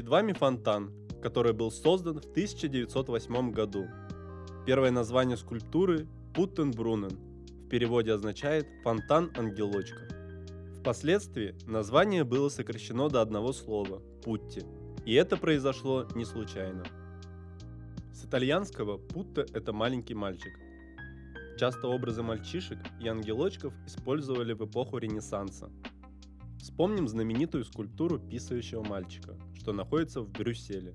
вами фонтан, который был создан в 1908 году. Первое название скульптуры – Путтенбрунен, в переводе означает «фонтан-ангелочка». Впоследствии название было сокращено до одного слова – Путти, и это произошло не случайно. С итальянского «путта» – это маленький мальчик. Часто образы мальчишек и ангелочков использовали в эпоху Ренессанса. Вспомним знаменитую скульптуру писающего мальчика, что находится в Брюсселе.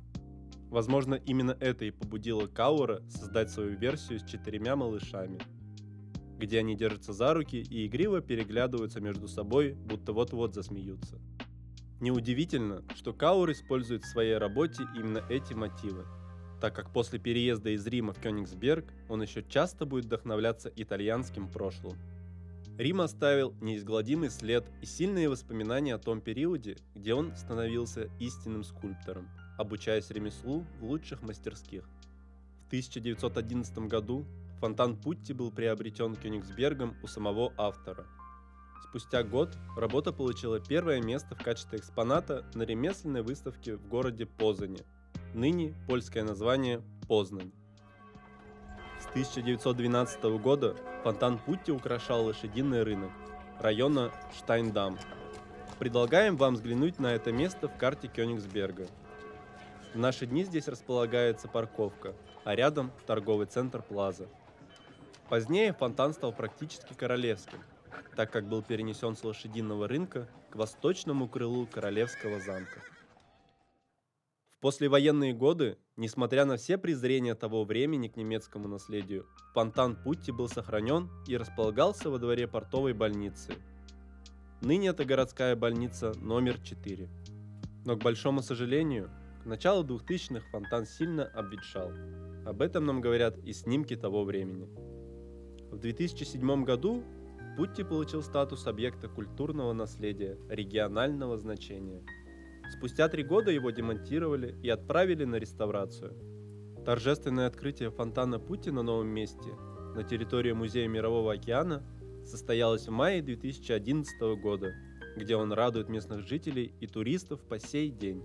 Возможно, именно это и побудило Каура создать свою версию с четырьмя малышами – где они держатся за руки и игриво переглядываются между собой, будто вот-вот засмеются. Неудивительно, что Каур использует в своей работе именно эти мотивы, так как после переезда из Рима в Кёнигсберг он еще часто будет вдохновляться итальянским прошлым. Рим оставил неизгладимый след и сильные воспоминания о том периоде, где он становился истинным скульптором, обучаясь ремеслу в лучших мастерских. В 1911 году Фонтан Путти был приобретен Кёнигсбергом у самого автора. Спустя год работа получила первое место в качестве экспоната на ремесленной выставке в городе Позане, ныне польское название Познань. С 1912 года фонтан Путти украшал лошадиный рынок района Штайндам. Предлагаем вам взглянуть на это место в карте Кёнигсберга. В наши дни здесь располагается парковка, а рядом торговый центр Плаза – Позднее фонтан стал практически королевским, так как был перенесен с лошадиного рынка к восточному крылу королевского замка. В послевоенные годы, несмотря на все презрения того времени к немецкому наследию, фонтан Путти был сохранен и располагался во дворе портовой больницы. Ныне это городская больница номер 4. Но, к большому сожалению, к началу 2000-х фонтан сильно обветшал. Об этом нам говорят и снимки того времени. В 2007 году Путти получил статус объекта культурного наследия регионального значения. Спустя три года его демонтировали и отправили на реставрацию. Торжественное открытие фонтана Путти на новом месте на территории Музея Мирового океана состоялось в мае 2011 года, где он радует местных жителей и туристов по сей день.